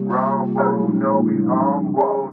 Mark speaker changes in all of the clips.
Speaker 1: Wrong, no, we humble.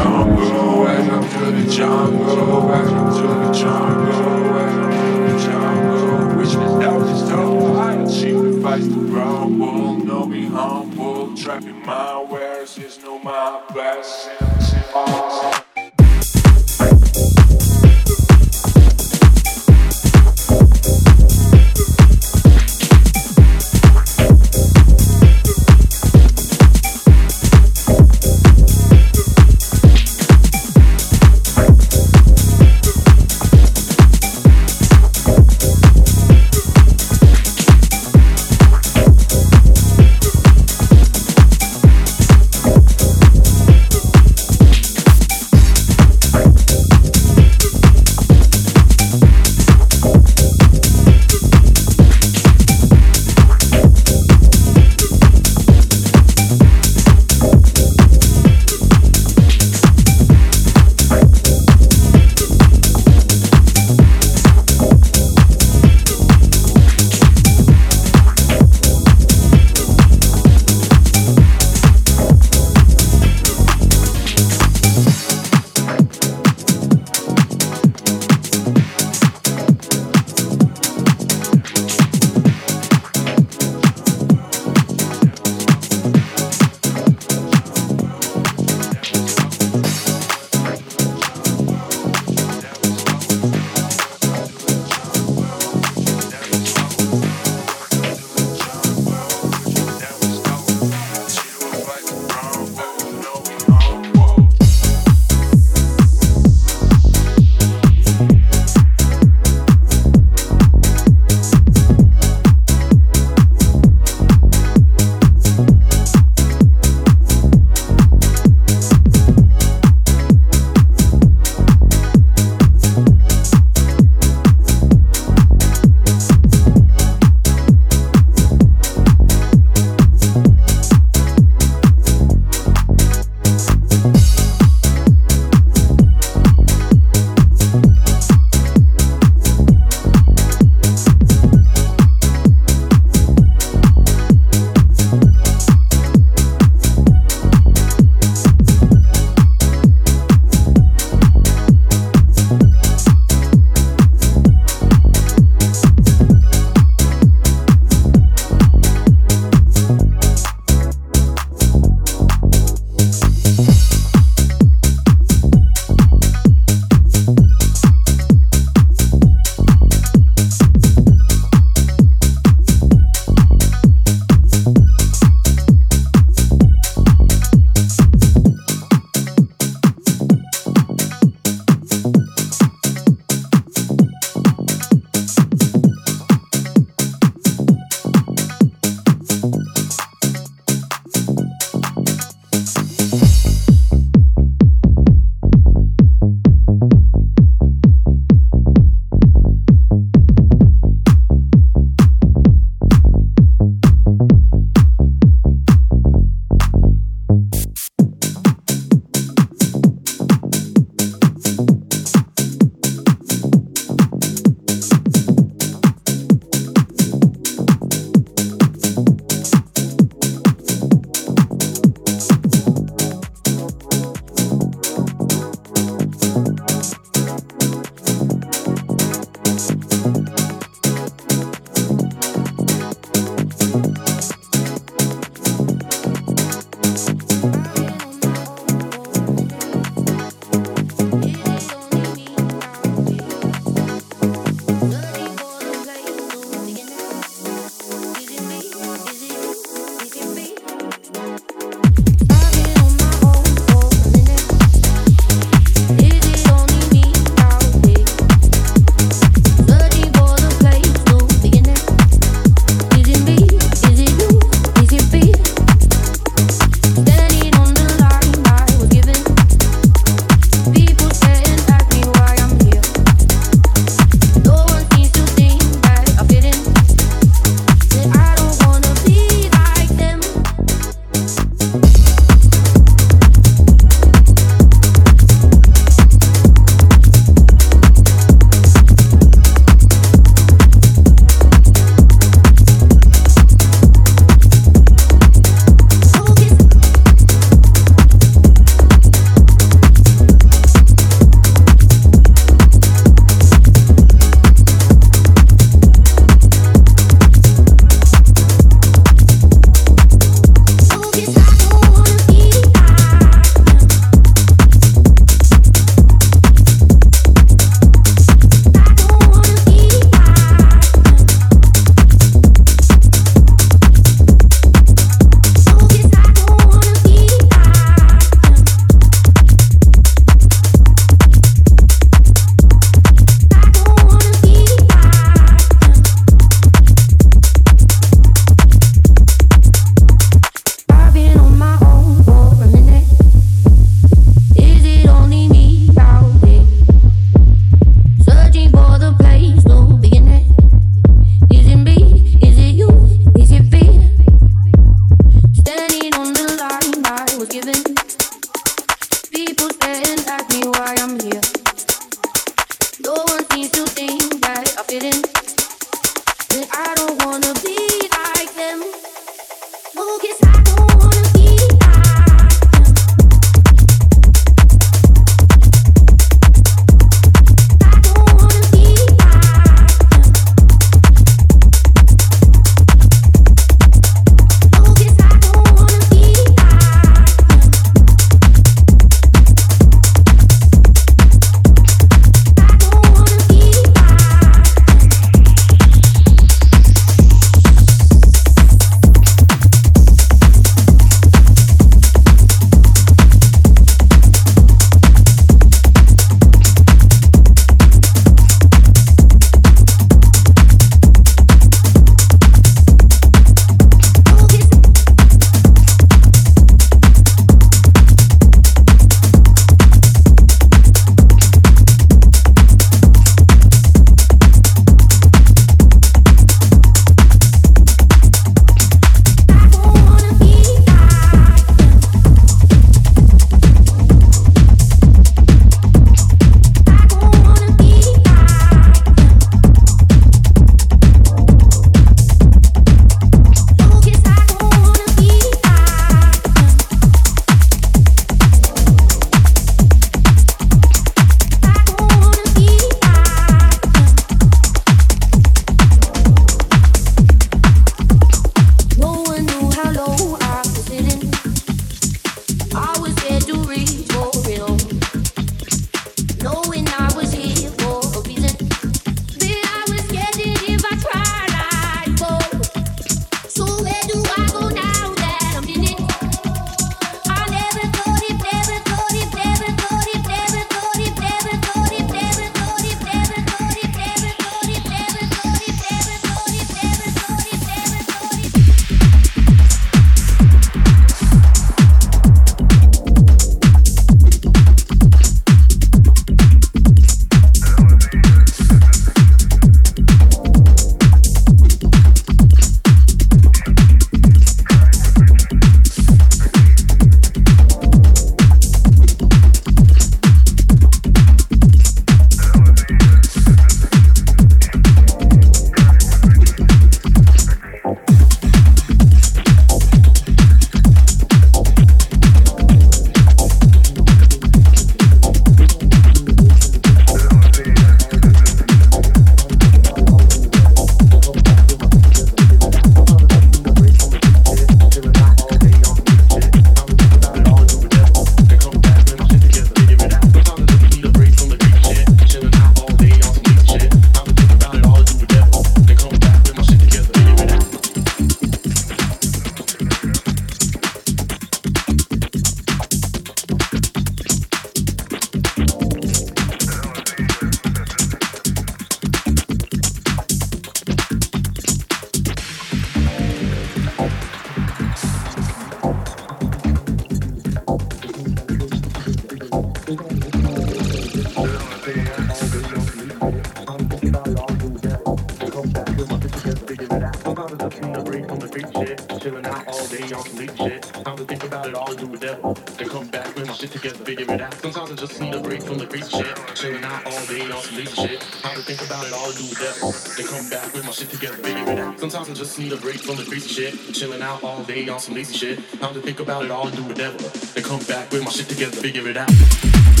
Speaker 1: Some lazy shit. Time to think about it all and do whatever. Then come back with my shit together, figure it out.